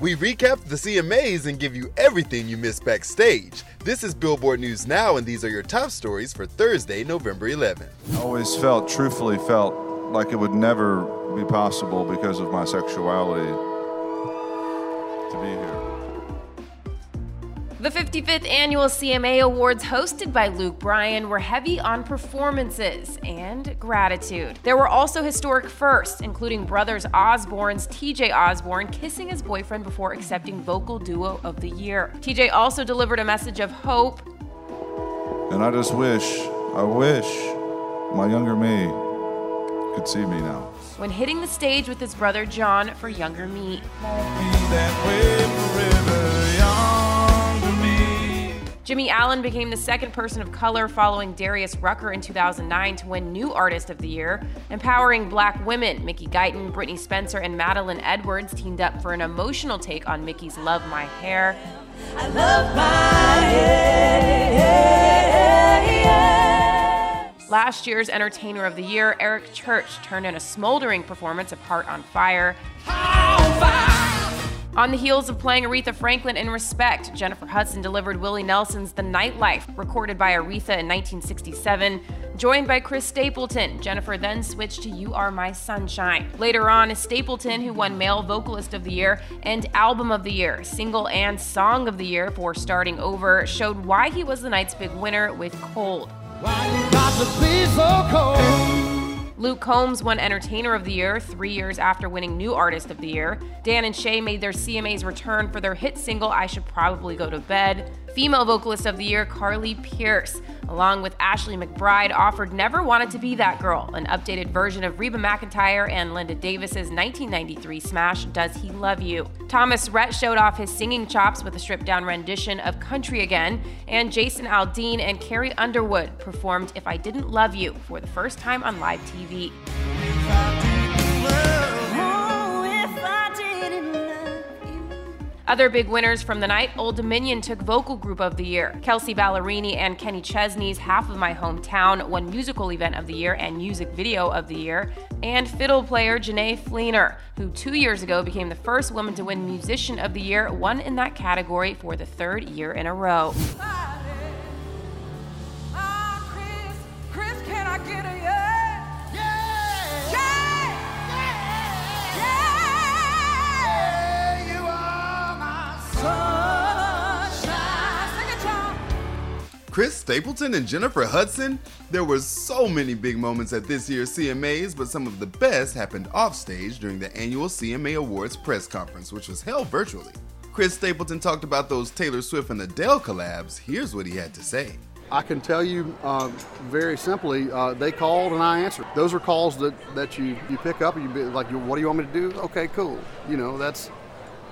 We recap the CMAs and give you everything you missed backstage. This is Billboard News Now, and these are your top stories for Thursday, November 11th. I always felt, truthfully felt, like it would never be possible because of my sexuality to be here. The 55th annual CMA Awards, hosted by Luke Bryan, were heavy on performances and gratitude. There were also historic firsts, including brothers Osborne's TJ Osborne kissing his boyfriend before accepting Vocal Duo of the Year. TJ also delivered a message of hope. And I just wish, I wish my younger me could see me now. When hitting the stage with his brother John for Younger Me. Jimmy Allen became the second person of color following Darius Rucker in 2009 to win New Artist of the Year. Empowering black women, Mickey Guyton, Brittney Spencer, and Madeline Edwards teamed up for an emotional take on Mickey's Love My Hair. I love my hair. Last year's Entertainer of the Year, Eric Church, turned in a smoldering performance of Heart on Fire. On the heels of playing Aretha Franklin in Respect, Jennifer Hudson delivered Willie Nelson's The Nightlife, recorded by Aretha in 1967. Joined by Chris Stapleton, Jennifer then switched to You Are My Sunshine. Later on, Stapleton, who won Male Vocalist of the Year and Album of the Year, Single and Song of the Year for Starting Over, showed why he was the night's big winner with Cold. Luke Combs won Entertainer of the Year three years after winning New Artist of the Year. Dan and Shay made their CMAs return for their hit single I Should Probably Go to Bed. Female Vocalist of the Year, Carly Pearce, along with Ashley McBryde, offered Never Wanted to Be That Girl, an updated version of Reba McEntire and Linda Davis's 1993 smash, Does He Love You? Thomas Rhett showed off his singing chops with a stripped down rendition of Country Again, and Jason Aldean and Carrie Underwood performed If I Didn't Love You for the first time on live TV. Other big winners from the night Old Dominion took Vocal Group of the Year. Kelsea Ballerini and Kenny Chesney's Half of My Hometown won Musical Event of the Year and Music Video of the Year. And fiddle player Jenee Fleenor, who two years ago became the first woman to win Musician of the Year, won in that category for the third year in a row. Chris Stapleton and Jennifer Hudson? There were so many big moments at this year's CMAs, but some of the best happened offstage during the annual CMA Awards press conference, which was held virtually. Chris Stapleton talked about those Taylor Swift and Adele collabs. Here's what he had to say. I can tell you uh, very simply, uh, they called and I answered. Those are calls that, that you, you pick up and you be like, what do you want me to do? Okay, cool. You know, that's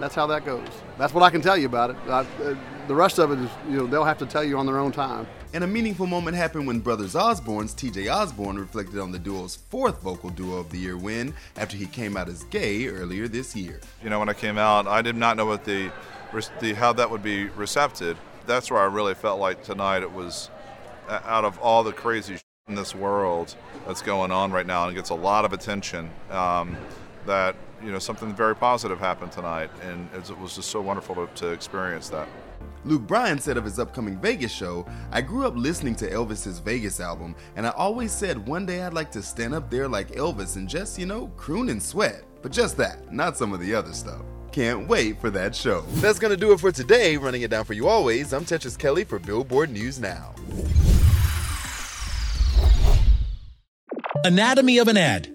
that's how that goes. That's what I can tell you about it. I, uh, the rest of it is, you know, they'll have to tell you on their own time. And a meaningful moment happened when Brothers Osborne's TJ Osborne reflected on the duo's fourth vocal duo of the year win after he came out as gay earlier this year. You know, when I came out, I did not know what the, the how that would be receptive. That's where I really felt like tonight it was out of all the crazy in this world that's going on right now and it gets a lot of attention. Um, that you know something very positive happened tonight, and it was just so wonderful to, to experience that. Luke Bryan said of his upcoming Vegas show, I grew up listening to Elvis's Vegas album, and I always said one day I'd like to stand up there like Elvis and just, you know, croon and sweat. But just that, not some of the other stuff. Can't wait for that show. That's gonna do it for today. Running it down for you always, I'm Tetris Kelly for Billboard News Now. Anatomy of an ad.